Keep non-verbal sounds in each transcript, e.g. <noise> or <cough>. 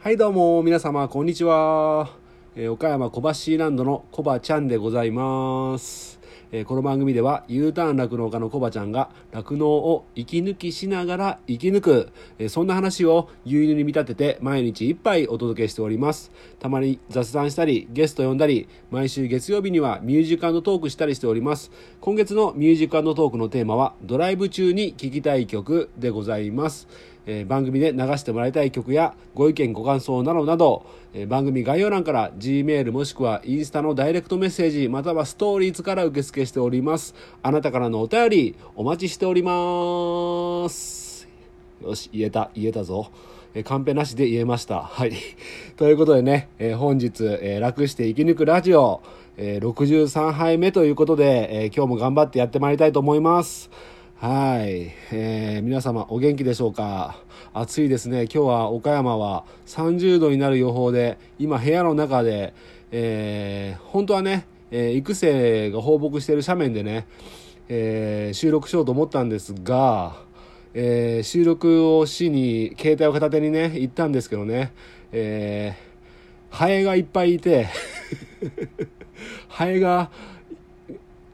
はいどうも皆様こんにちは、えー岡山小橋ランドのコバちゃんでございます、えーこの番組では U ターン酪農家のコバちゃんが酪農を息抜きしながら生き抜く、えーそんな話を牛乳に見立てて毎日一杯お届けしております。たまに雑談したりゲスト呼んだり毎週月曜日にはミュージックトークしたりしております。今月のミュージックトークのテーマはドライブ中に聴きたい曲でございます。えー番組で流してもらいたい曲やご意見ご感想などなど、えー番組概要欄から G メールもしくはインスタのダイレクトメッセージまたはストーリーズから受付しております。あなたからのお便りお待ちしております。よし言えた言えたぞ。えカンペなしで言えました。はい。<laughs> ということでね、えー本日、えー楽して生き抜くラジオ、えー63杯目ということで、え今日も頑張ってやってまいりたいと思います。はい、えー皆様お元気でしょうか？暑いですね。今日は岡山は30度になる予報で今部屋の中で、えー本当はね、えー育成が放牧している斜面でね、えー収録しようと思ったんですが、えー収録をしに携帯を片手にね行ったんですけどね、えーハエがいっぱいいて <laughs> ハエが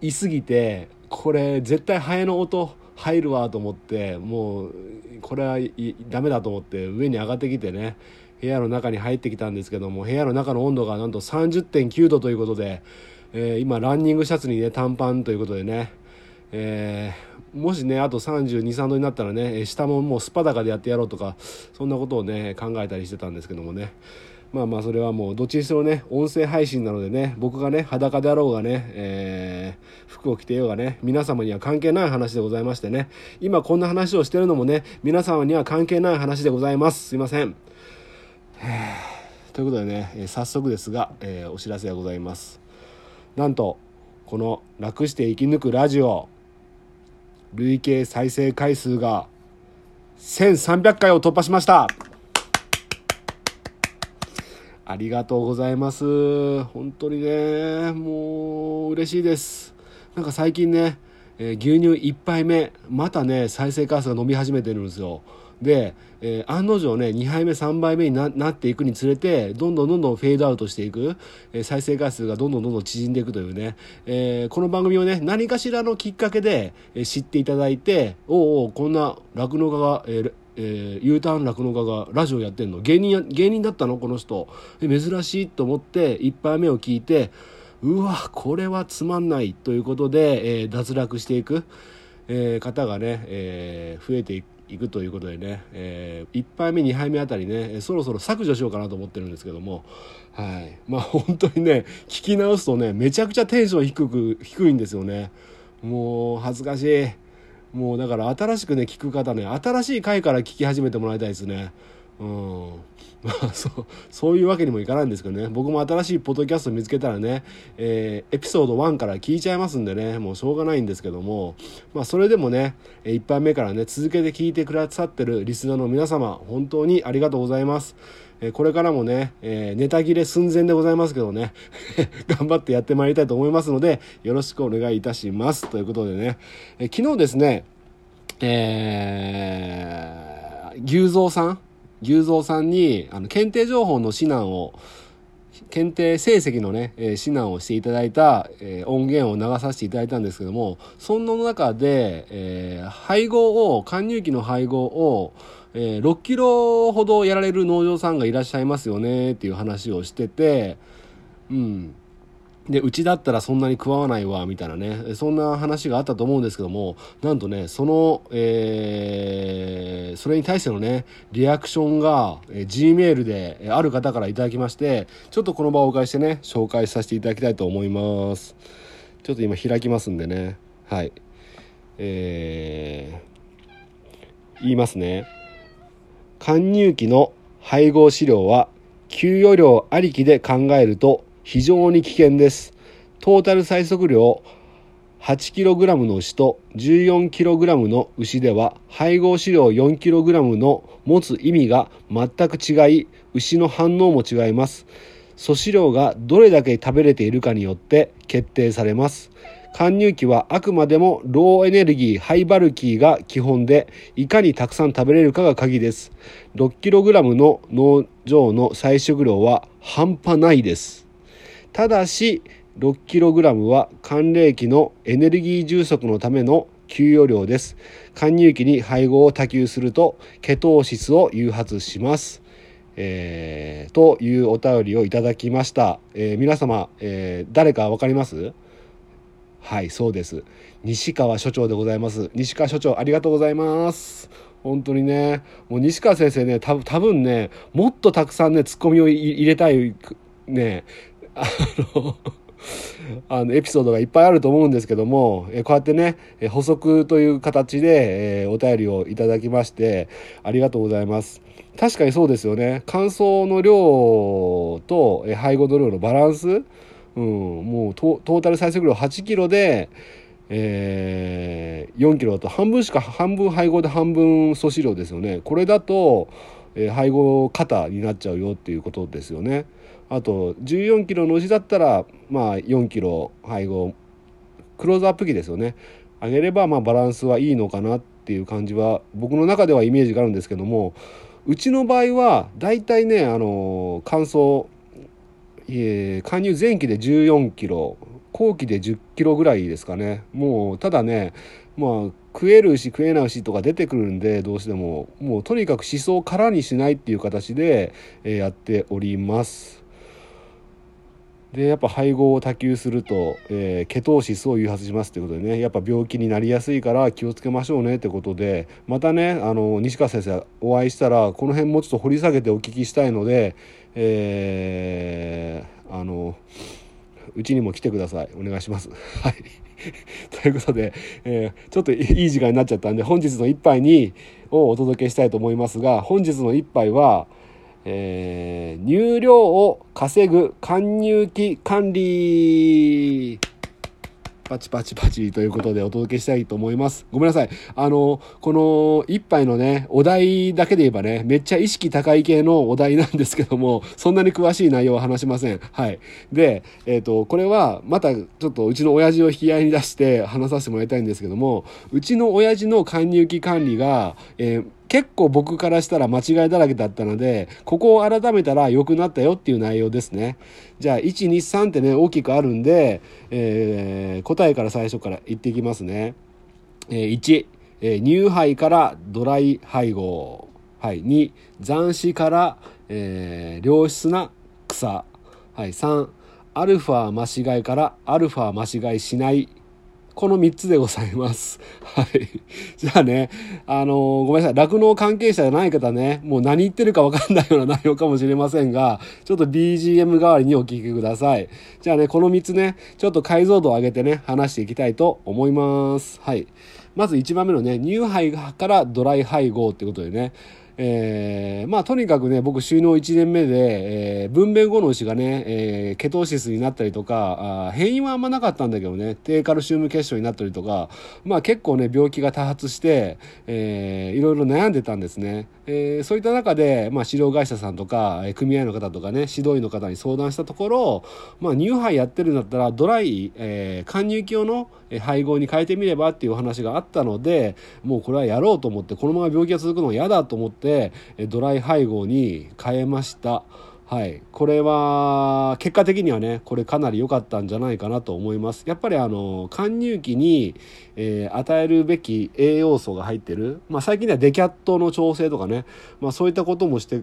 いすぎてこれ絶対ハエの音入るわと思ってもうこれはいダメだと思って上に上がってきてね部屋の中に入ってきたんですけども部屋の中の温度がなんと30.9度ということで、えー今ランニングシャツにね短パンということでね、えーもしねあと323度になったらね下ももうスパダカでやってやろうとかそんなことをね考えたりしてたんですけどもね。まあまあそれはもうどっちにしろね音声配信なのでね僕がね裸であろうがね、えー服を着てようがね皆様には関係ない話でございましてね。今こんな話をしてるのもね皆様には関係ない話でございます。すいません。ということでね、え早速ですが、えーお知らせがございます。なんとこの「楽して生き抜くラジオ」累計再生回数が1300回を突破しました。ありがとうございます。本当にねもう嬉しいです。なんか最近ね、えー牛乳1杯目またね再生回数が伸び始めてるんですよ。で、えー案の定ね2杯目3杯目になっていくにつれてどんどんどんどんフェードアウトしていく、えー再生回数がどんどんどんどん縮んでいくというね、えーこの番組をね何かしらのきっかけで、え知っていただいておうおうこんな酪農家が、えーえー U ターン酪農家がラジオやってんの。芸人や芸人だったの？この人。珍しいと思って1杯目を聞いてうわこれはつまんない。ということで、えー脱落していく、えー方がね、えー増えていくということでね、え1杯目2杯目あたりねそろそろ削除しようかなと思ってるんですけども。はい。まあ本当にね聞き直すとねめちゃくちゃテンション低く低いんですよね。もう恥ずかしい。もうだから新しくね聞く方ね新しい回から聞き始めてもらいたいですね。うん。<laughs> まあそうそういうわけにもいかないんですけどね。僕も新しいポッドキャスト見つけたらね、えーエピソード1から聞いちゃいますんでね。もうしょうがないんですけども。まあそれでもねえー一般目からね続けて聞いてくださってるリスナーの皆様本当にありがとうございます。えーこれからもね、えーネタ切れ寸前でございますけどね。<laughs> 頑張ってやってまいりたいと思いますのでよろしくお願いいたします。ということでね、えー昨日ですねえー牛蔵さん牛蔵さんにあの検定情報の指南を検定成績のね、えー指南をしていただいた、えー音源を流させていただいたんですけどもその中で、えー配合を貫入機の配合を、えー6キロほどやられる農場さんがいらっしゃいますよねっていう話をしててうん。でうちだったらそんなに食わないわみたいなね。そんな話があったと思うんですけどもなんとねその、えーそれに対してのねリアクションが、えー G メールでえーある方からいただきましてちょっとこの場をお借りしてね紹介させていただきたいと思います。ちょっと今開きますんでね。はい。えー言いますね。貫入機の配合飼料は給与量ありきで考えると非常に危険です。トータル最速量 8kg の牛と 14kg の牛では配合飼料 4kg の持つ意味が全く違い牛の反応も違います。粗飼料がどれだけ食べれているかによって決定されます。貫入期はあくまでもローエネルギーハイバルキーが基本でいかにたくさん食べれるかが鍵です。6kg の農場の採取量は半端ないです。ただし 6kg は寒冷期のエネルギー充足のための給与量です。貫入期に配合を多給するとケトーシスを誘発します。えー、というお便りをいただきました、えー、皆様、えー、誰か分かります？はいそうです。西川所長でございます。西川所長ありがとうございます。本当にねもう西川先生ね多分ねもっとたくさんねツッコミを入れたいねあのエピソードがいっぱいあると思うんですけども、こうやってね補足という形で、お便りをいただきましてありがとうございます。確かにそうですよね。乾燥の量と、配合の量のバランス、うん、もうトータル採石量8キロでえー、4キロだと半分しか半分配合で半分素子量ですよね。これだと、え、配合型になっちゃうよっていうことですよね。あと14キロの牛だったらまあ4キロ配合クローズアップ機ですよね。上げればまあバランスはいいのかなっていう感じは僕の中ではイメージがあるんですけどもうちの場合は大体ねあの乾燥、え、加入前期で14キロ後期で10キロぐらいですかね。もうただねまあ食える牛食えない牛とか出てくるんでどうしても。もうとにかく思想を空にしないっていう形で、えやっております。でやっぱ配合を多給すると、えー、ケトーシスを誘発しますということでねやっぱ病気になりやすいから気をつけましょうねってことでまたねあの西川先生お会いしたらこの辺もうちょっと掘り下げてお聞きしたいので、えー、あのうちにも来てくださいお願いします。<laughs> はい <laughs> ということで、えー、ちょっといい時間になっちゃったんで本日の一杯にをお届けしたいと思いますが本日の一杯はえー、入量を稼ぐ貫入期管理パチパチパチということでお届けしたいと思います。ごめんなさい。あの、この一杯のね、お題だけで言えばね、めっちゃ意識高い系のお題なんですけども、そんなに詳しい内容は話しません。はい。で、えっ、ー、と、これはまたちょっとうちの親父を引き合いに出して話させてもらいたいんですけども、うちの親父の勧入期管理が、えー結構僕からしたら間違いだらけだったので、ここを改めたら良くなったよっていう内容ですね。じゃあ、1、2、3ってね、大きくあるんで、えー、答えから最初から言っていきますね。えー、1、えー、乳杯からドライ配合。はい。2、残死から、えー、良質な草。はい。3、アルファ増し飼いからアルファ増し飼いしない。この3つでございます。はい。じゃあね、あのー、ごめんなさい。酪農関係者じゃない方ね、もう何言ってるかわかんないような内容かもしれませんが、ちょっと BGM 代わりにお聞きください。じゃあね、この3つね、ちょっと解像度を上げてね、話していきたいと思います。はい。まず1番目のね、乳配からドライ配合ってことでね、えー、まあとにかくね僕収納1年目で、えー、分娩後の牛がね、えー、ケトーシスになったりとかあ変異はあんまなかったんだけどね低カルシウム結晶になったりとかまあ結構ね病気が多発して、えー、いろいろ悩んでたんですね、えー、そういった中で、まあ、飼料会社さんとか組合の方とかね指導員の方に相談したところ、まあ、乳杯やってるんだったらドライ、えー、貫入鏡の配合に変えてみればっていう話があったのでもうこれはやろうと思ってこのまま病気が続くのは嫌だと思ってドライ配合に変えました。はい、これは結果的にはねこれかなり良かったんじゃないかなと思います。やっぱりあの貫入期に、えー、与えるべき栄養素が入ってる、まあ、最近ではデキャットの調整とかね、まあ、そういったこともして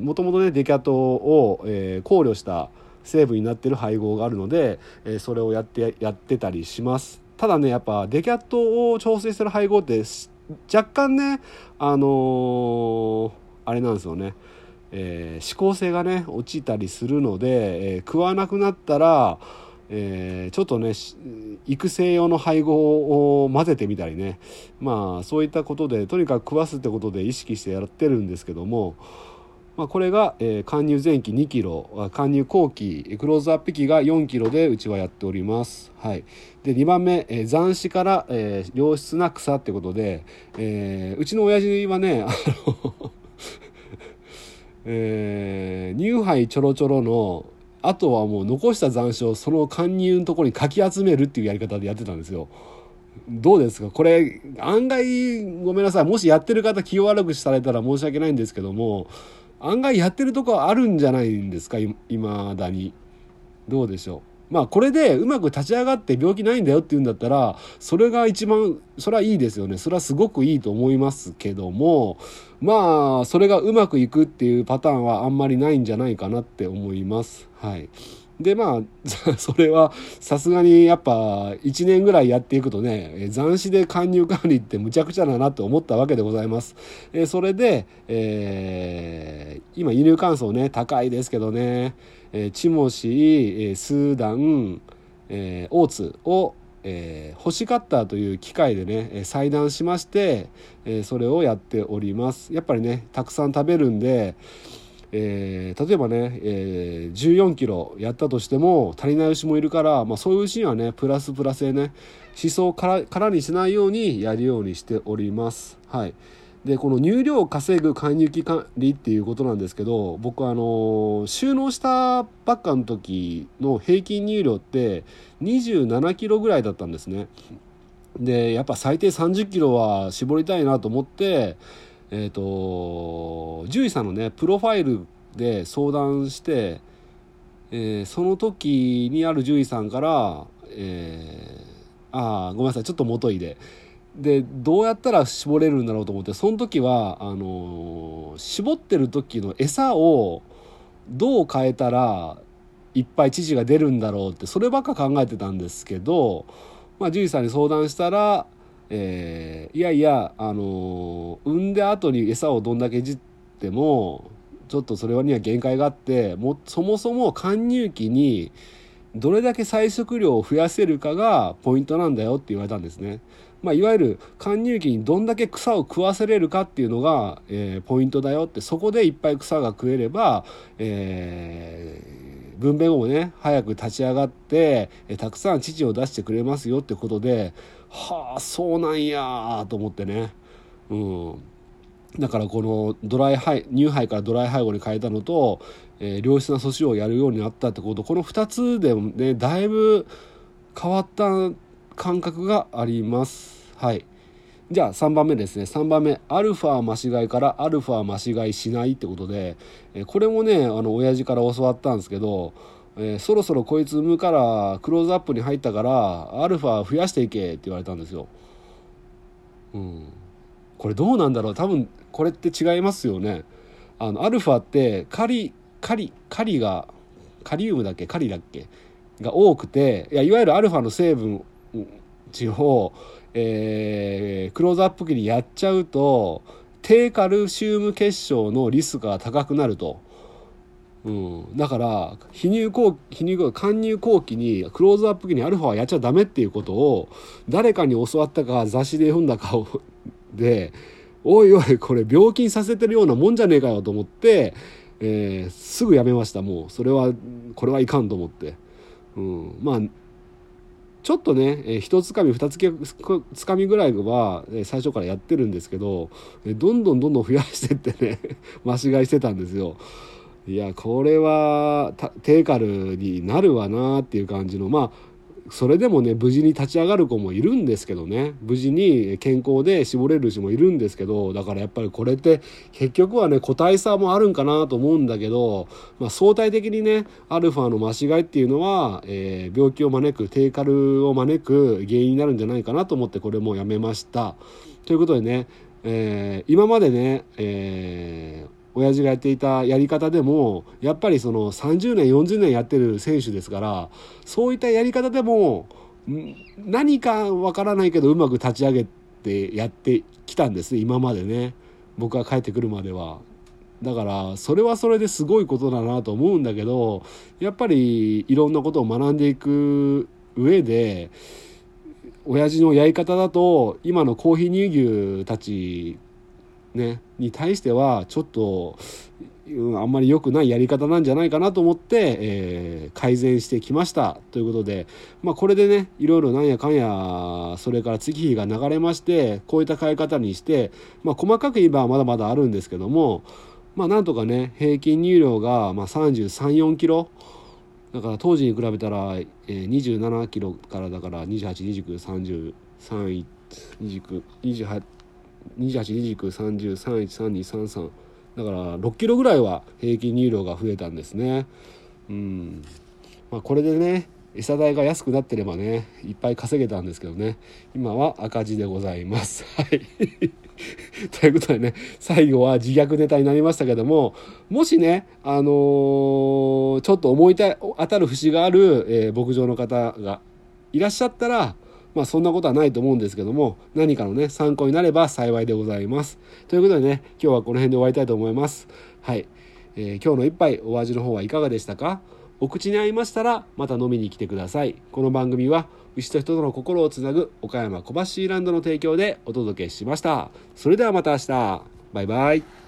もともとねデキャットを、えー、考慮した成分になってる配合があるので、えー、それをやってやってたりします。ただねやっぱデキャットを調整する配合って若干ねあのー、あれなんですよね、えー、思考性がね落ちたりするので、えー、食わなくなったらえ、ちょっとね育成用の配合を混ぜてみたりね。まあそういったことでとにかく食わすってことで意識してやってるんですけどもまあ、これが、えー、貫入前期2キロ貫入後期クローズアップ期が4キロでうちはやっております。はい、で2番目、えー、残死から、えー、良質な草ってことで、えー、うちの親父はねあの <laughs> えー、乳杯ちょろちょろのあとはもう残した残暑をその貫入のところにかき集めるっていうやり方でやってたんですよ。どうですか？これ案外ごめんなさいもしやってる方気を悪くされたら申し訳ないんですけども案外やってるとこあるんじゃないんですか？いまだに。どうでしょう？まあこれでうまく立ち上がって病気ないんだよって言うんだったらそれが一番それはいいですよね。それはすごくいいと思いますけどもまあそれがうまくいくっていうパターンはあんまりないんじゃないかなって思います。はい。でまあ <laughs> それはさすがにやっぱ1年ぐらいやっていくとね残死で勧入管理ってむちゃくちゃだなと思ったわけでございます。えそれで、えー、今輸入乾燥ね高いですけどね、えー、チモシースーダン、えー、オーツをえー、干しカッターという機械でね裁断しまして、えー、それをやっておりますやっぱりねたくさん食べるんで、えー、例えばね、えー、14キロやったとしても足りない牛もいるから、まあ、そういう牛にはねプラスプラスでね思想を空空にしないようにやるようにしております。はいでこの入量を稼ぐ貫入期管理っていうことなんですけど僕あの収納したばっかの時の平均入量って27キロぐらいだったんですね。でやっぱ最低30キロは絞りたいなと思ってえっ、ー、と獣医さんのねプロファイルで相談して、えー、その時にある獣医さんからえー、ああごめんなさいちょっと元いで。でどうやったら絞れるんだろうと思ってその時はあの、絞ってる時の餌をどう変えたらいっぱい乳が出るんだろうってそればっか考えてたんですけど、まあ、獣医さんに相談したらえー、いやいや、あのー、産んで後に餌をどんだけいじってもちょっとそれには限界があってもそもそも貫入期にどれだけ採食量を増やせるかがポイントなんだよって言われたんですね。まあ、いわゆる貫入期にどんだけ草を食わせれるかっていうのが、えー、ポイントだよってそこでいっぱい草が食えれば、えー、分娩後もね早く立ち上がって、えー、たくさん乳を出してくれますよってことではあそうなんやと思ってね。うん。だからこのドライ配乳配からドライ配合に変えたのと、えー、良質な粗飼をやるようになったってこと。この2つでもねだいぶ変わった感覚があります。はい。じゃあ3番目ですね。3番目アルファ増し飼いからアルファ増し飼いしないってことで、えこれもねあの親父から教わったんですけどえー、そろそろこいつ産むからクローズアップに入ったからアルファ増やしていけって言われたんですよ。うん、これどうなんだろう多分これって違いますよね。あのアルファってカリカリカリがカリウムだっけ？カリだっけ？が多くていやいわゆるアルファの成分値を、えー、クローズアップ期にやっちゃうと低カルシウム結晶のリスクが高くなると。うん、だから非入後非入後貫入後期にクローズアップ期にアルファはやっちゃダメっていうことを誰かに教わったか雑誌で読んだかをでおいおいこれ病気にさせてるようなもんじゃねえかよと思って、えー、すぐやめましたもう。それはこれはいかんと思って、うん、まあちょっとね、えー、一つかみ二つつかみぐらいは、えー、最初からやってるんですけど、えー、どんどんどんどん増やしてってね <laughs> 間違いしてたんですよ。いやこれは低カルになるわなっていう感じのまあそれでもね無事に立ち上がる子もいるんですけどね無事に健康で絞れる人もいるんですけどだからやっぱりこれって結局はね個体差もあるんかなと思うんだけど、まあ、相対的にねアルファの間違いっていうのは、えー、病気を招く低カルを招く原因になるんじゃないかなと思ってこれもやめました。ということでね、えー、今までね、えー親父がやっていたやり方でもやっぱりその30年40年やってる選手ですからそういったやり方でも何かわからないけどうまく立ち上げてやってきたんです今までね僕が帰ってくるまでは。だからそれはそれですごいことだなと思うんだけどやっぱりいろんなことを学んでいく上で親父のやり方だと今のコーヒー乳牛たちね、に対してはちょっと、うん、あんまり良くないやり方なんじゃないかなと思って、えー、改善してきました。ということで、まあ、これでねいろいろなんやかんやそれから月日が流れましてこういった変え方にして、まあ、細かく言えばまだまだあるんですけども、まあ、なんとかね平均入量が、3 3 4キロ。だから当時に比べたら、えー、27キロからだから282930 28293031323だから6キロぐらいは平均乳量が増えたんですね。うん。まあこれでね餌代が安くなってればねいっぱい稼げたんですけどね。今は赤字でございます。<laughs> はい。<laughs> ということでね最後は自虐ネタになりましたけどももしねあのー、ちょっと思いたい当たる節がある、えー、牧場の方がいらっしゃったらまあそんなことはないと思うんですけども何かのね参考になれば幸いでございます。ということでね今日はこの辺で終わりたいと思います。はい、えー、今日の一杯お味の方はいかがでしたか？お口に合いましたらまた飲みに来てください。この番組は牛と人との心をつなぐ岡山小橋ランドの提供でお届けしました。それではまた明日。バイバイ。